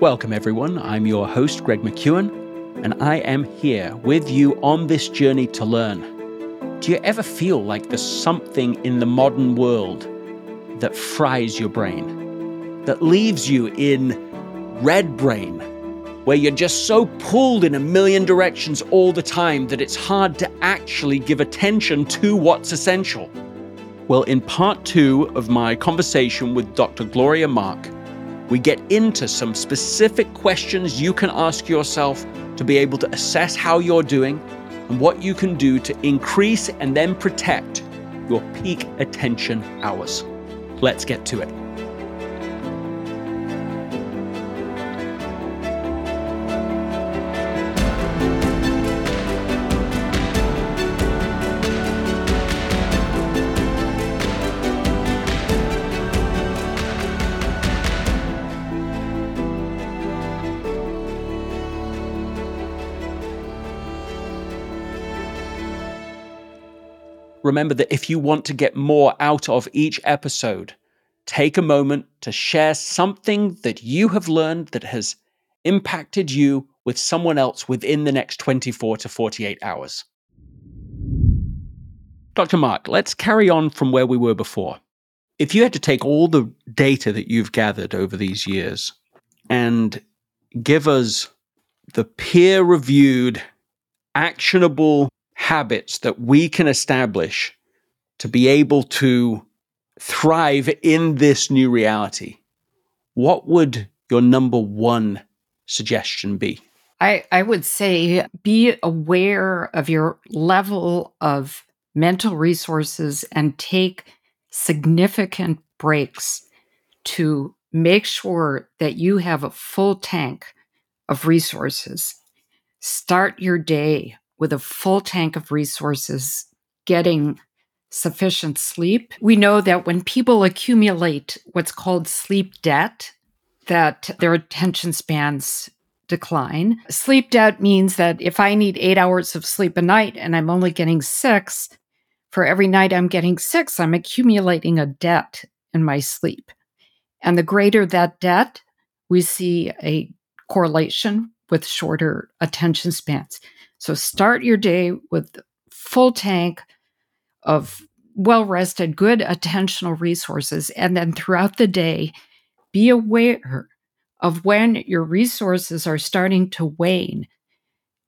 Welcome, everyone. I'm your host, Greg McKeown, and I am here with you on this journey to learn. Do you ever feel like there's something in the modern world that fries your brain, that leaves you in red brain, where you're just so pulled in a million directions all the time that it's hard to actually give attention to what's essential? Well, in part two of my conversation with Dr. Gloria Mark, we get into some specific questions you can ask yourself to be able to assess how you're doing and what you can do to increase and then protect your peak attention hours. Let's get to it. Remember that if you want to get more out of each episode, take a moment to share something that you have learned that has impacted you with someone else within the next 24 to 48 hours. Dr. Mark, let's carry on from where we were before. If you had to take all the data that you've gathered over these years and give us the peer reviewed, actionable habits that we can establish to be able to thrive in this new reality, what would your number one suggestion be? I, I would say be aware of your level of mental resources and take significant breaks to make sure that you have a full tank of resources. Start your day with a full tank of resources, getting sufficient sleep. We know that when people accumulate what's called sleep debt, that their attention spans decline. Sleep debt means that if I need 8 hours of sleep a night and I'm only getting 6, for every night I'm getting 6, I'm accumulating a debt in my sleep. And the greater that debt, we see a correlation with shorter attention spans. So start your day with full tank of well rested, good attentional resources. And then throughout the day, be aware of when your resources are starting to wane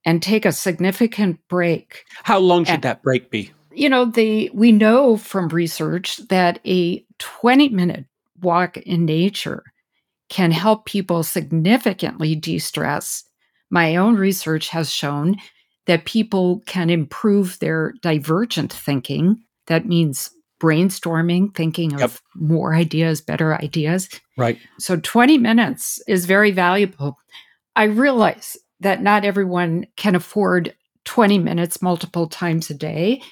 and take a significant break. How long should and, that break be? You know, the we know from research that a 20 minute walk in nature can help people significantly de-stress. My own research has shown that people can improve their divergent thinking. That means brainstorming, thinking of yep. more ideas, better ideas. Right. So 20 minutes is very valuable. I realize that not everyone can afford 20 minutes multiple times a day.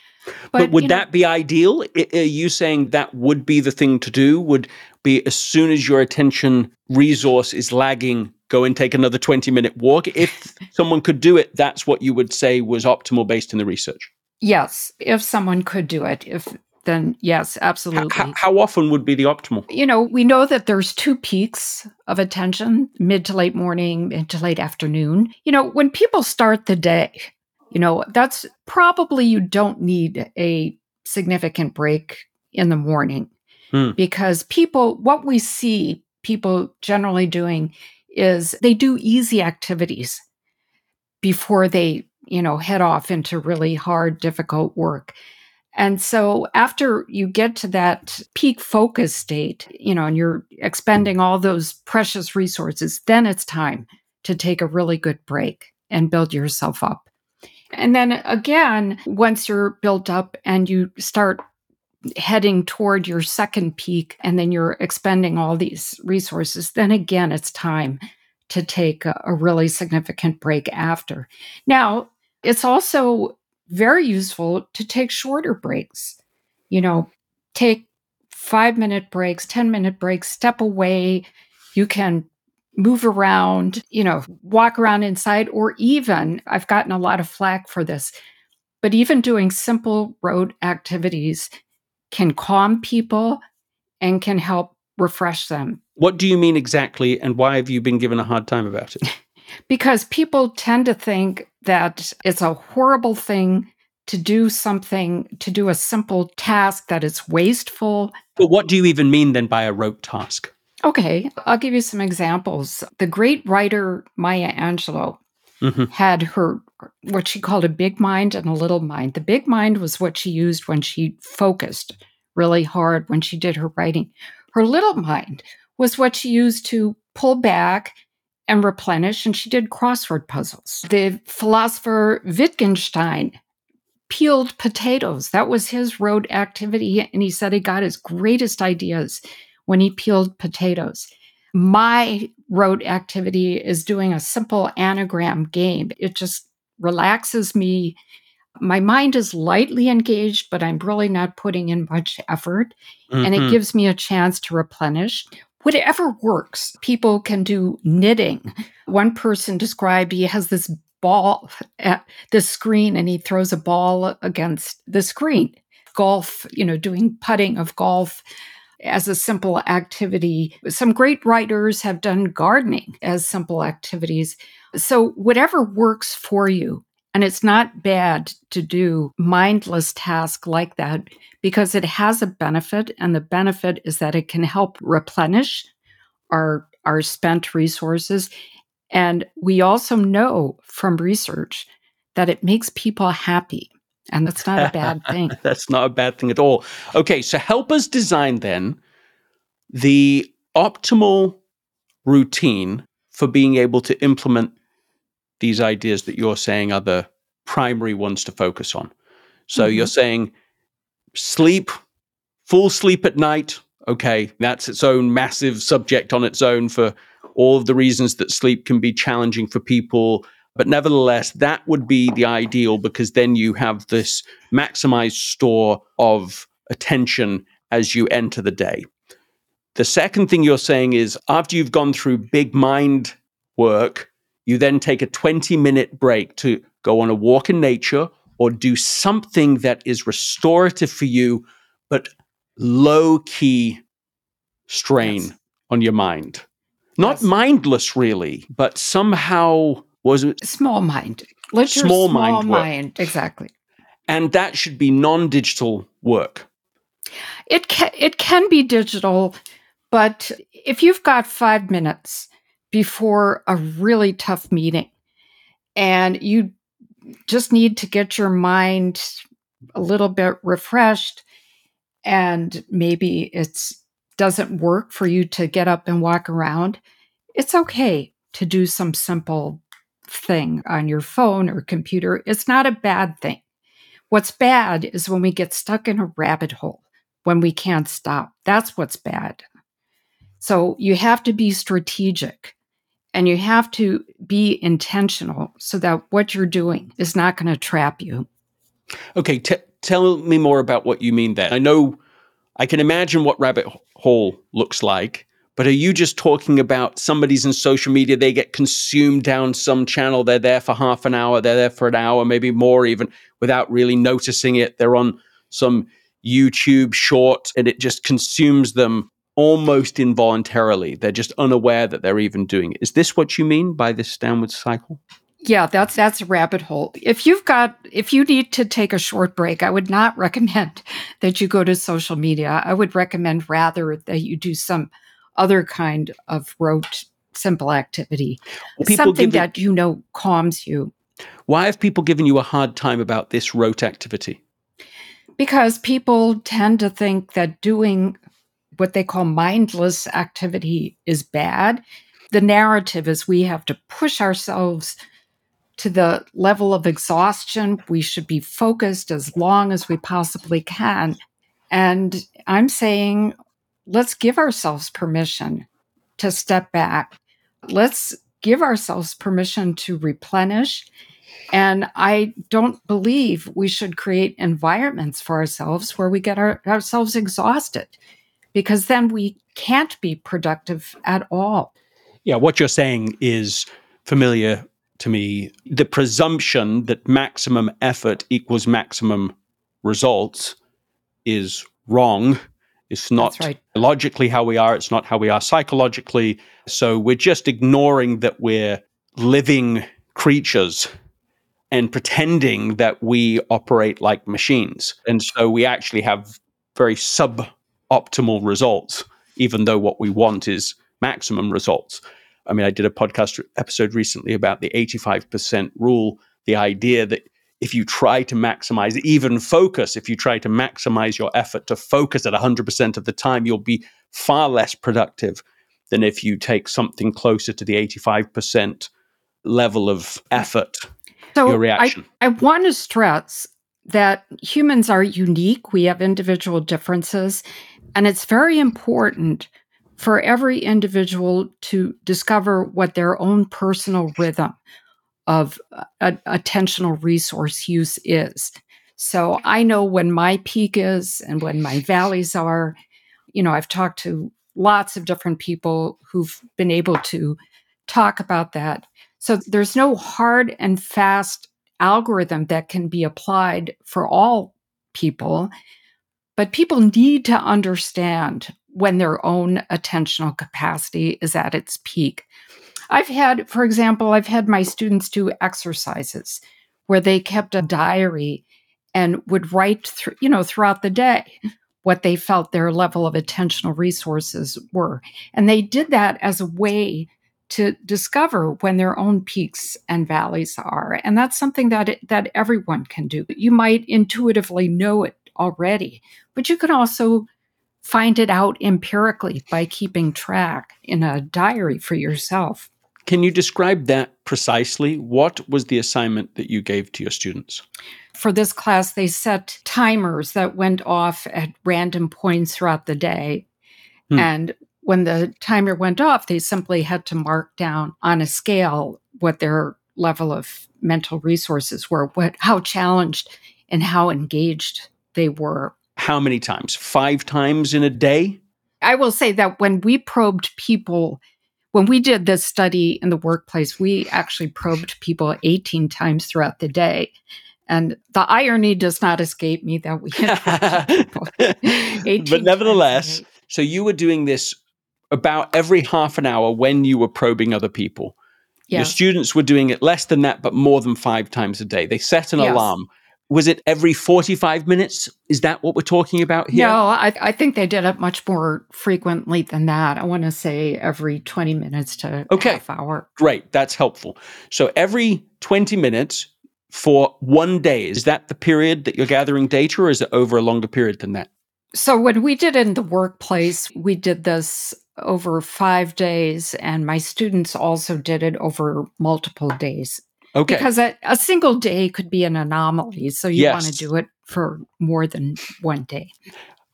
But, but would that know, be ideal? Are you saying that would be the thing to do? Would be as soon as your attention resource is lagging, go and take another 20 minute walk. If someone could do it, that's what you would say was optimal based in the research. Yes, if someone could do it, if then yes, absolutely. How, how, often would be the optimal? You know, we know that there's two peaks of attention, mid to late morning, mid to late afternoon. You know, when people start the day, you know, that's probably you don't need a significant break in the morning hmm. because people what we see people generally doing is they do easy activities before they, you know, head off into really hard, difficult work. And so after you get to that peak focus state, you know, and you're expending all those precious resources, then it's time to take a really good break and build yourself up. And then again, once you're built up and you start heading toward your second peak and then you're expending all these resources, then again, it's time to take a, a really significant break after. Now, it's also very useful to take shorter breaks. You know, take five minute breaks, 10 minute breaks, step away. You can move around, you know, walk around inside, or even, I've gotten a lot of flack for this, but even doing simple road activities can calm people and can help refresh them. What do you mean exactly, and why have you been given a hard time about it? because people tend to think that it's a horrible thing to do something, to do a simple task that is wasteful. But what do you even mean then by a rote task? Okay, I'll give you some examples. The great writer Maya Angelou mm-hmm. had her what she called a big mind and a little mind. The big mind was what she used when she focused really hard when she did her writing. Her little mind was what she used to pull back and replenish, and she did crossword puzzles. The philosopher Wittgenstein peeled potatoes. That was his road activity. And he said he got his greatest ideas when he peeled potatoes. My rote activity is doing a simple anagram game. It just relaxes me. My mind is lightly engaged, but I'm really not putting in much effort. Mm-hmm. And it mm-hmm. gives me a chance to replenish. Whatever works, people can do knitting. One person described he has this ball at the screen and he throws a ball against the screen. Golf, you know, doing putting of golf as a simple activity. Some great writers have done gardening as simple activities. So, whatever works for you, and it's not bad to do mindless tasks like that because it has a benefit, and the benefit is that it can help replenish our our spent resources. And we also know from research that it makes people happy. And that's not a bad thing. that's not a bad thing at all. Okay, so help us design then the optimal routine for being able to implement these ideas that you're saying are the primary ones to focus on. So mm-hmm. you're saying sleep, full sleep at night. Okay, that's its own massive subject on its own for all of the reasons that sleep can be challenging for people but nevertheless, that would be the ideal because then you have this maximized store of attention as you enter the day. The second thing you're saying is after you've gone through big mind work, you then take a 20 minute break to go on a walk in nature or do something that is restorative for you, but low key strain yes. on your mind. Not yes. mindless, really, but somehow was it small mind? Small, small mind, mind. Exactly. And that should be non-digital work. It can it can be digital, but if you've got five minutes before a really tough meeting and you just need to get your mind a little bit refreshed and maybe it's doesn't work for you to get up and walk around, it's okay to do some simple thing on your phone or computer. is not a bad thing. What's bad is when we get stuck in a rabbit hole, when we can't stop. That's what's bad. So you have to be strategic and you have to be intentional so that what you're doing is not going to trap you. Okay, t- tell me more about what you mean there. I know I can imagine what rabbit hole looks like. But are you just talking about somebody's in social media, they get consumed down some channel, they're there for half an hour, they're there for an hour, maybe more even, without really noticing it. They're on some YouTube short and it just consumes them almost involuntarily. They're just unaware that they're even doing it. Is this what you mean by this downward cycle? Yeah, that's that's a rabbit hole. If you've got if you need to take a short break, I would not recommend that you go to social media. I would recommend rather that you do some other kind of rote, simple activity, well, something that you know calms you. Why have people given you a hard time about this rote activity? Because people tend to think that doing what they call mindless activity is bad. The narrative is we have to push ourselves to the level of exhaustion. We should be focused as long as we possibly can. And I'm saying let's give ourselves permission to step back. Let's give ourselves permission to replenish. And I don't believe we should create environments for ourselves where we get our, ourselves exhausted because then we can't be productive at all. Yeah, what you're saying is familiar to me. The presumption that maximum effort equals maximum results is wrong It's not right. logically how we are, it's not how we are psychologically. So we're just ignoring that we're living creatures and pretending that we operate like machines. And so we actually have very suboptimal results, even though what we want is maximum results. I mean, I did a podcast episode recently about the 85% rule, the idea that if you try to maximize even focus, if you try to maximize your effort to focus at 100% of the time, you'll be far less productive than if you take something closer to the 85% level of effort. So your reaction. I, I want to stress that humans are unique. We have individual differences. And it's very important for every individual to discover what their own personal rhythm of uh, attentional resource use is. So I know when my peak is and when my valleys are. You know, I've talked to lots of different people who've been able to talk about that. So there's no hard and fast algorithm that can be applied for all people, but people need to understand when their own attentional capacity is at its peak. I've had, for example, I've had my students do exercises where they kept a diary and would write you know, throughout the day what they felt their level of attentional resources were. And they did that as a way to discover when their own peaks and valleys are. And that's something that it, that everyone can do. You might intuitively know it already, but you can also find it out empirically by keeping track in a diary for yourself. Can you describe that precisely? What was the assignment that you gave to your students? For this class, they set timers that went off at random points throughout the day. Hmm. And when the timer went off, they simply had to mark down on a scale what their level of mental resources were, what how challenged and how engaged they were. How many times? 5 times in a day? I will say that when we probed people when we did this study in the workplace, we actually probed people 18 times throughout the day. And the irony does not escape me that we But nevertheless, so you were doing this about every half an hour when you were probing other people. Your students were doing it less than that, but more than five times a day. They set an yes. alarm was it every 45 minutes? Is that what we're talking about here? No, I, I think they did it much more frequently than that. I want to say every 20 minutes to okay. half hour. Great. That's helpful. So every 20 minutes for one day, is that the period that you're gathering data or is it over a longer period than that? So when we did in the workplace, we did this over five days, and my students also did it over multiple days. Okay. Because a, a single day could be an anomaly. So you yes. want to do it for more than one day.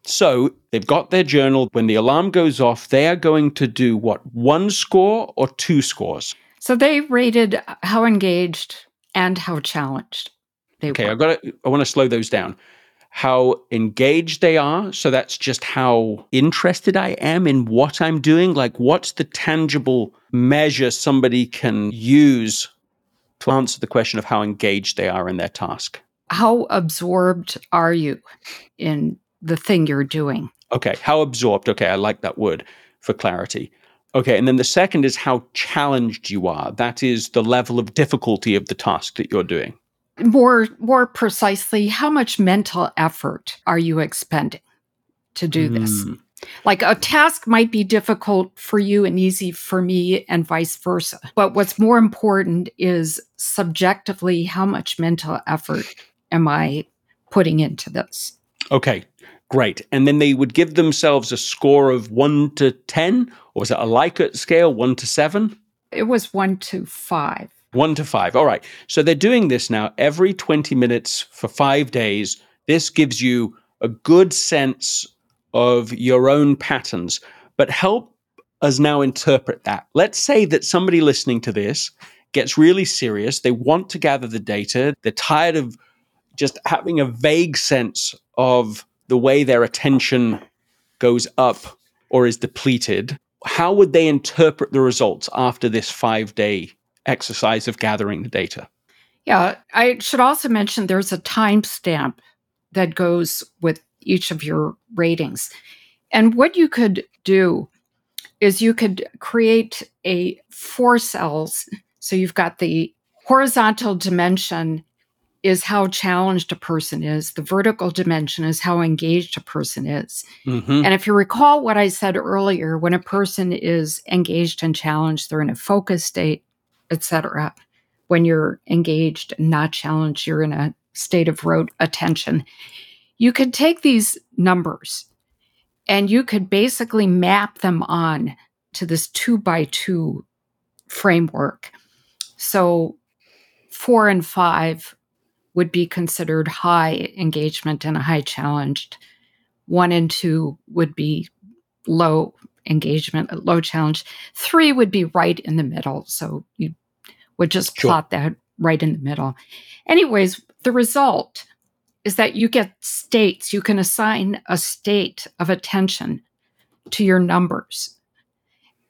So they've got their journal. When the alarm goes off, they are going to do what? One score or two scores? So they rated how engaged and how challenged they okay, were. I've got to, I want to slow those down. How engaged they are. So that's just how interested I am in what I'm doing. Like, what's the tangible measure somebody can use to answer the question of how engaged they are in their task. How absorbed are you in the thing you're doing? Okay, how absorbed? Okay, I like that word for clarity. Okay, and then the second is how challenged you are. That is the level of difficulty of the task that you're doing. More more precisely, how much mental effort are you expending to do mm. this? Like a task might be difficult for you and easy for me, and vice versa. But what's more important is subjectively how much mental effort am I putting into this? Okay, great. And then they would give themselves a score of one to 10, or was it a Likert scale, one to seven? It was one to five. One to five. All right. So they're doing this now every 20 minutes for five days. This gives you a good sense of your own patterns, but help us now interpret that. Let's say that somebody listening to this gets really serious. They want to gather the data. They're tired of just having a vague sense of the way their attention goes up or is depleted. How would they interpret the results after this five day exercise of gathering the data? Yeah, I should also mention there's a timestamp that goes with each of your ratings. And what you could do is you could create a four cells. So you've got the horizontal dimension is how challenged a person is. The vertical dimension is how engaged a person is. Mm-hmm. And if you recall what I said earlier, when a person is engaged and challenged, they're in a focus state, etc. When you're engaged and not challenged, you're in a state of rote attention. You could take these numbers and you could basically map them on to this two by two framework. So four and five would be considered high engagement and a high challenged. One and two would be low engagement, low challenge. Three would be right in the middle. So you would just sure. plot that right in the middle. Anyways, the result is that you get states. You can assign a state of attention to your numbers.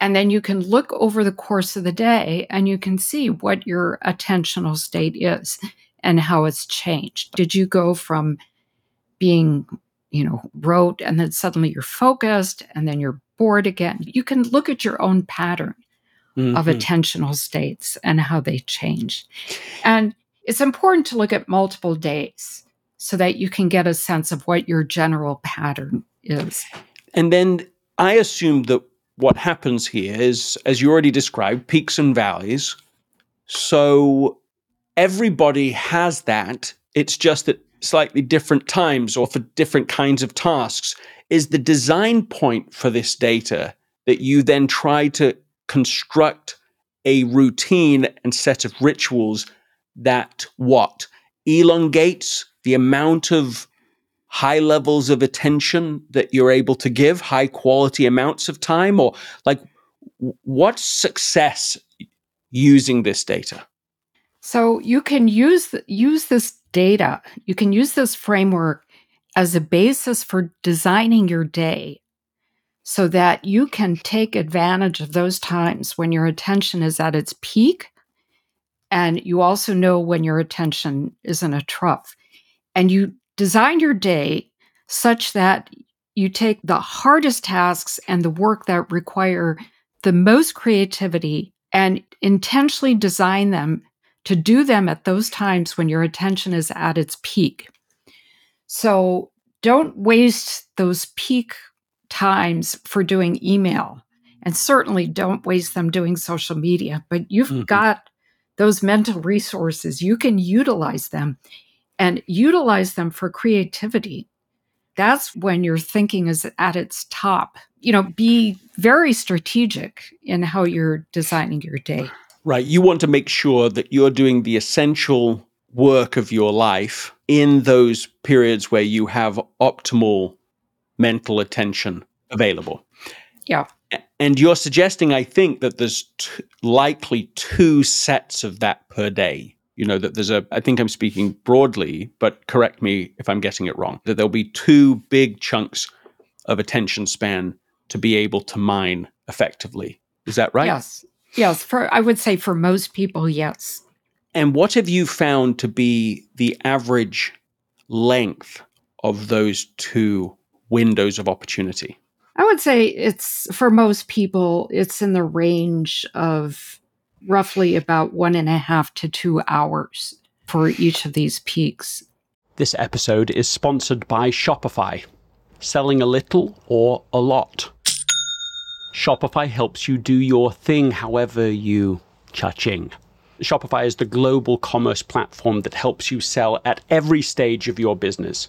And then you can look over the course of the day and you can see what your attentional state is and how it's changed. Did you go from being, you know, rote and then suddenly you're focused and then you're bored again? You can look at your own pattern mm-hmm. of attentional states and how they change. And it's important to look at multiple days so that you can get a sense of what your general pattern is. And then I assume that what happens here is, as you already described, peaks and valleys. So everybody has that. It's just at slightly different times or for different kinds of tasks. Is the design point for this data that you then try to construct a routine and set of rituals that what elongates the amount of high levels of attention that you're able to give, high quality amounts of time, or like what's success using this data? So you can use use this data, you can use this framework as a basis for designing your day so that you can take advantage of those times when your attention is at its peak and you also know when your attention is in a trough and you design your day such that you take the hardest tasks and the work that require the most creativity and intentionally design them to do them at those times when your attention is at its peak. So don't waste those peak times for doing email. And certainly don't waste them doing social media, but you've mm-hmm. got those mental resources. You can utilize them and utilize them for creativity. That's when your thinking is at its top. You know, be very strategic in how you're designing your day. Right. You want to make sure that you're doing the essential work of your life in those periods where you have optimal mental attention available. Yeah. And you're suggesting, I think, that there's t- likely two sets of that per day. You know, that there's a, I think I'm speaking broadly, but correct me if I'm getting it wrong, that there'll be two big chunks of attention span to be able to mine effectively. Is that right? Yes. Yes, for I would say for most people, yes. And what have you found to be the average length of those two windows of opportunity? I would say it's for most people, it's in the range of roughly about one and a half to two hours for each of these peaks. This episode is sponsored by Shopify. Selling a little or a lot? Shopify helps you do your thing however you cha-ching. Shopify is the global commerce platform that helps you sell at every stage of your business.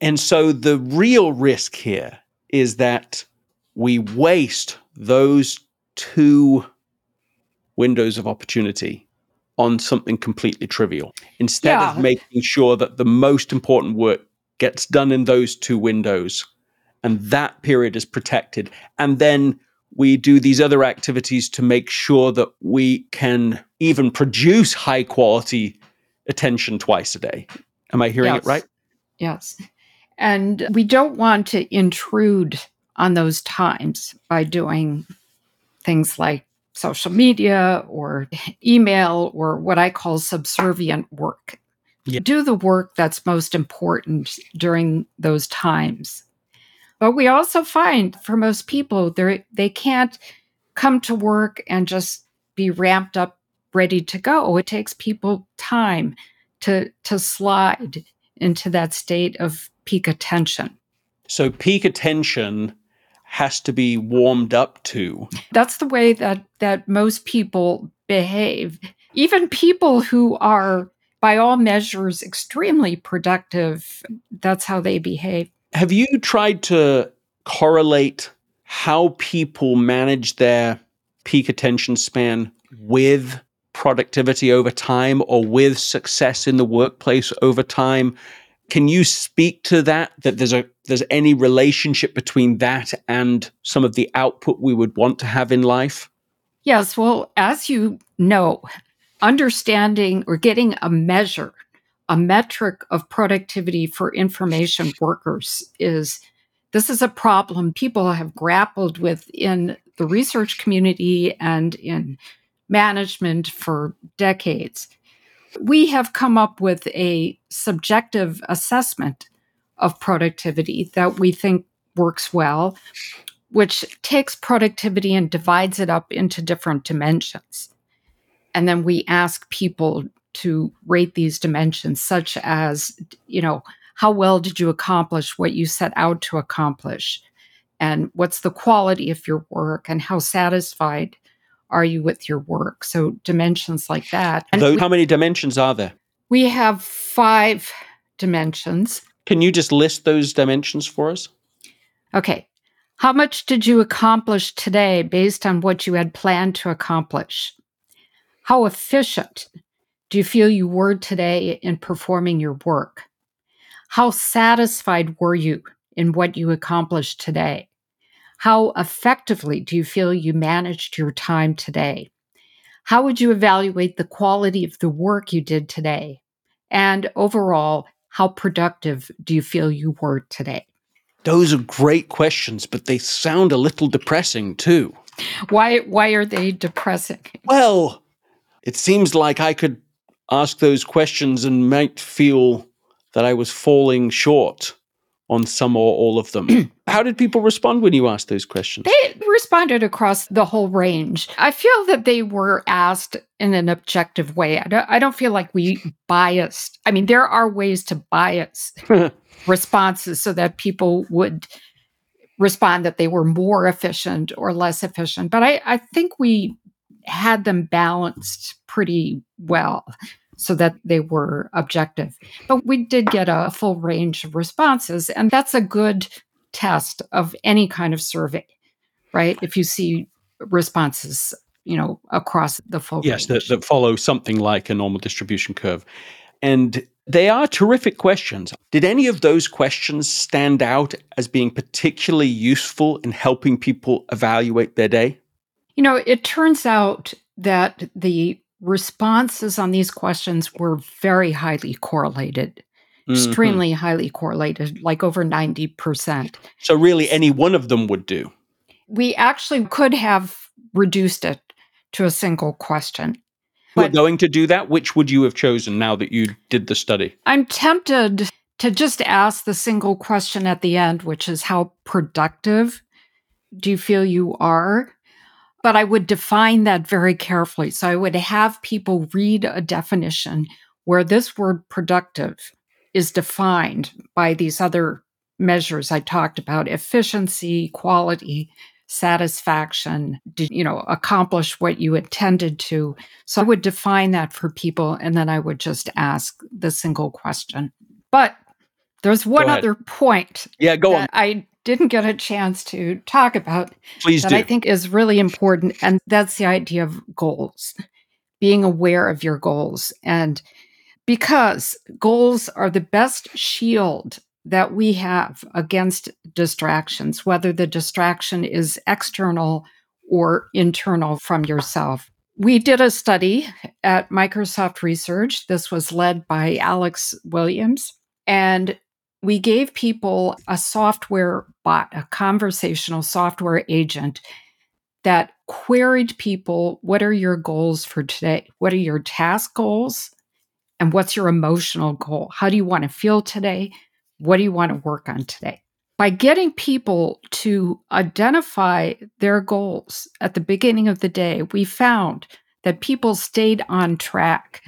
And so the real risk here is that we waste those two windows of opportunity on something completely trivial instead Yeah. of making sure that the most important work gets done in those two windows and that period is protected. And then we do these other activities to make sure that we can even produce high quality attention twice a day. Am I hearing Yes. it right? Yes. And we don't want to intrude on those times by doing things like social media or email or what I call subservient work. Yeah. Do the work that's most important during those times. But we also find for most people they they can't come to work and just be ramped up ready to go. It takes people time to to slide into that state of peak attention. So peak attention has to be warmed up to. That's the way that that most people behave. Even people who are by all measures extremely productive, that's how they behave. Have you tried to correlate how people manage their peak attention span with productivity over time or with success in the workplace over time? Can you speak to that that there's a there's any relationship between that and some of the output we would want to have in life? Yes, well, as you know, understanding or getting a measure, a metric of productivity for information workers is this is a problem people have grappled with in the research community and in management for decades. We have come up with a subjective assessment of productivity that we think works well, which takes productivity and divides it up into different dimensions. And then we ask people to rate these dimensions, such as, you know, how well did you accomplish what you set out to accomplish? And what's the quality of your work? And how satisfied are you with your work? So, dimensions like that. And Those, we- how many dimensions are there? we have five dimensions. Can you just list those dimensions for us? Okay. How much did you accomplish today based on what you had planned to accomplish? How efficient do you feel you were today in performing your work? How satisfied were you in what you accomplished today? How effectively do you feel you managed your time today? How would you evaluate the quality of the work you did today? And overall, how productive do you feel you were today? Those are great questions, but they sound a little depressing too. Why why are they depressing? Well, it seems like I could ask those questions and might feel that I was falling short on some or all of them. How did people respond when you asked those questions? They responded across the whole range. I feel that they were asked in an objective way. I don't, I don't feel like we biased. I mean, there are ways to bias responses so that people would respond that they were more efficient or less efficient. But I, I think we had them balanced pretty well so that they were objective. But we did get a full range of responses, and that's a good test of any kind of survey, right? If you see responses, you know, across the full yes, that, that follow something like a normal distribution curve. And they are terrific questions. Did any of those questions stand out as being particularly useful in helping people evaluate their day? You know, it turns out that the responses on these questions were very highly correlated, mm-hmm. extremely highly correlated, like over 90%. So, really, any one of them would do? We actually could have reduced it to a single question. We're going to do that. Which would you have chosen now that you did the study? I'm tempted to just ask the single question at the end, which is how productive do you feel you are? But I would define that very carefully. So I would have people read a definition where this word productive is defined by these other measures I talked about efficiency, quality, satisfaction, did you know, accomplish what you intended to. So I would define that for people and then I would just ask the single question. But there's one other point. Yeah, go on. I didn't get a chance to talk about Please that do. I think is really important. And that's the idea of goals, being aware of your goals. And because goals are the best shield that we have against distractions, whether the distraction is external or internal from yourself. We did a study at Microsoft Research. This was led by Alex Williams. And we gave people a software bot, a conversational software agent that queried people what are your goals for today? What are your task goals? And what's your emotional goal? How do you want to feel today? What do you want to work on today? By getting people to identify their goals at the beginning of the day, we found that people stayed on track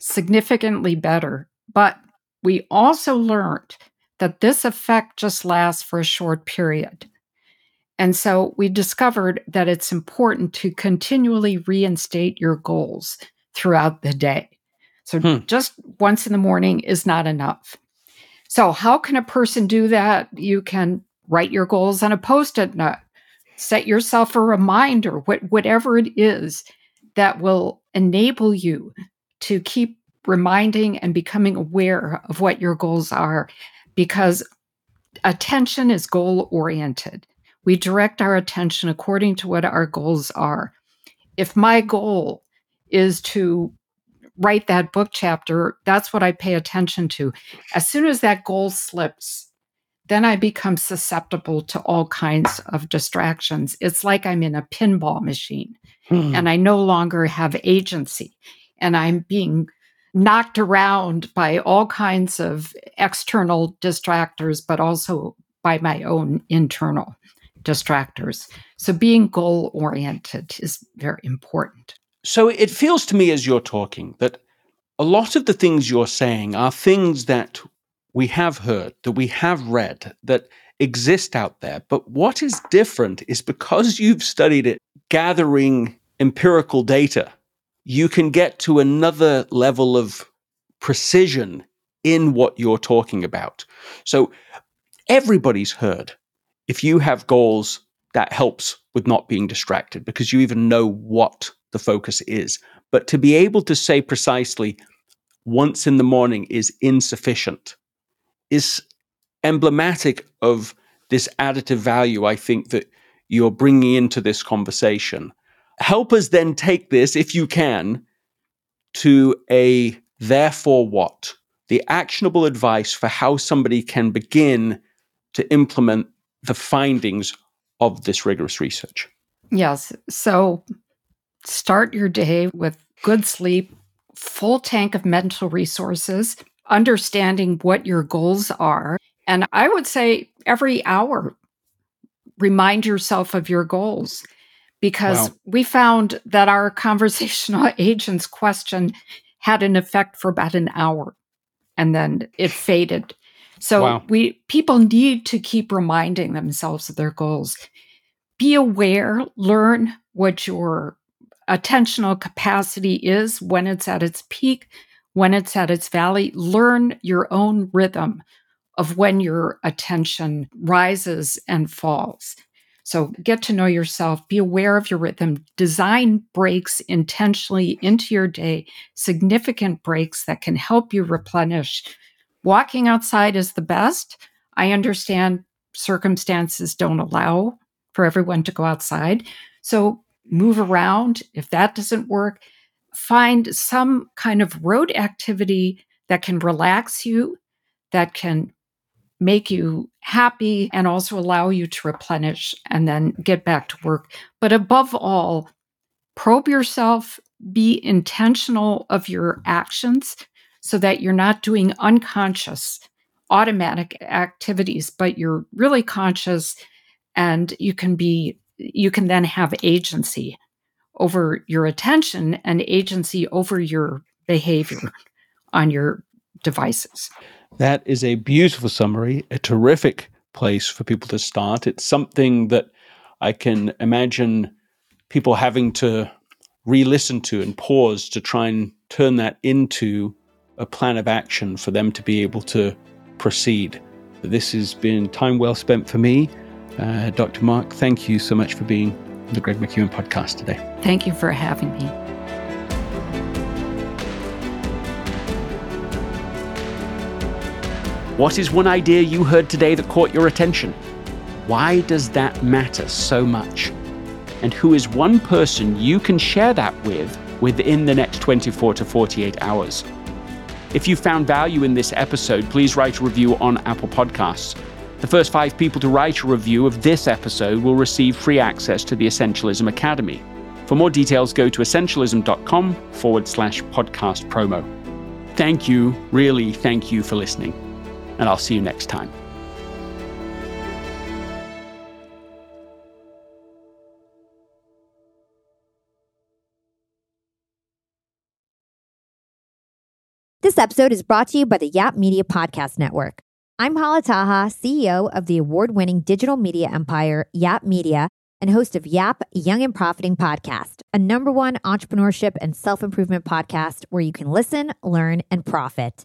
significantly better. But we also learned that this effect just lasts for a short period. And so we discovered that it's important to continually reinstate your goals throughout the day. So hmm. just once in the morning is not enough. So, how can a person do that? You can write your goals on a post it note, set yourself a reminder, whatever it is that will enable you to keep reminding and becoming aware of what your goals are because attention is goal oriented. We direct our attention according to what our goals are. If my goal is to write that book chapter, that's what I pay attention to. As soon as that goal slips, then I become susceptible to all kinds of distractions. It's like I'm in a pinball machine hmm. and I no longer have agency and I'm being knocked around by all kinds of external distractors, but also by my own internal distractors. So being goal oriented is very important. So it feels to me as you're talking that a lot of the things you're saying are things that we have heard, that we have read, that exist out there. But what is different is because you've studied it, gathering empirical data, you can get to another level of precision in what you're talking about. So everybody's heard if you have goals, that helps with not being distracted because you even know what the focus is. But to be able to say precisely once in the morning is insufficient is emblematic of this additive value, I think, that you're bringing into this conversation. Help us then take this, if you can, to a therefore what? The actionable advice for how somebody can begin to implement the findings of this rigorous research. Yes. So start your day with good sleep, full tank of mental resources, understanding what your goals are. And I would say every hour, remind yourself of your goals because wow. we found that our conversational agents question had an effect for about an hour and then it faded. So wow. we people need to keep reminding themselves of their goals. Be aware, learn what your attentional capacity is when it's at its peak, when it's at its valley. Learn your own rhythm of when your attention rises and falls. So get to know yourself, be aware of your rhythm, design breaks intentionally into your day, significant breaks that can help you replenish. Walking outside is the best. I understand circumstances don't allow for everyone to go outside. So move around. If that doesn't work, find some kind of road activity that can relax you, that can make you happy and also allow you to replenish and then get back to work. But above all, probe yourself, be intentional of your actions so that you're not doing unconscious, automatic activities, but you're really conscious and you can be, you can then have agency over your attention and agency over your behavior on your devices. That is a beautiful summary, a terrific place for people to start. It's something that I can imagine people having to re listen to and pause to try and turn that into a plan of action for them to be able to proceed. This has been time well spent for me. Uh, Dr. Mark, thank you so much for being on the Greg McKeown podcast today. Thank you for having me. What is one idea you heard today that caught your attention? Why does that matter so much? And who is one person you can share that with within the next 24 to 48 hours? If you found value in this episode, please write a review on Apple Podcasts. The first five people to write a review of this episode will receive free access to the Essentialism Academy. For more details, go to essentialism.com forward slash podcast promo. Thank you, really thank you for listening and I'll see you next time. This episode is brought to you by the Yap Media Podcast Network. I'm Hala Taha, CEO of the award winning digital media empire, Yap Media, and host of Yap Young and Profiting Podcast, a number one entrepreneurship and self improvement podcast where you can listen, learn, and profit.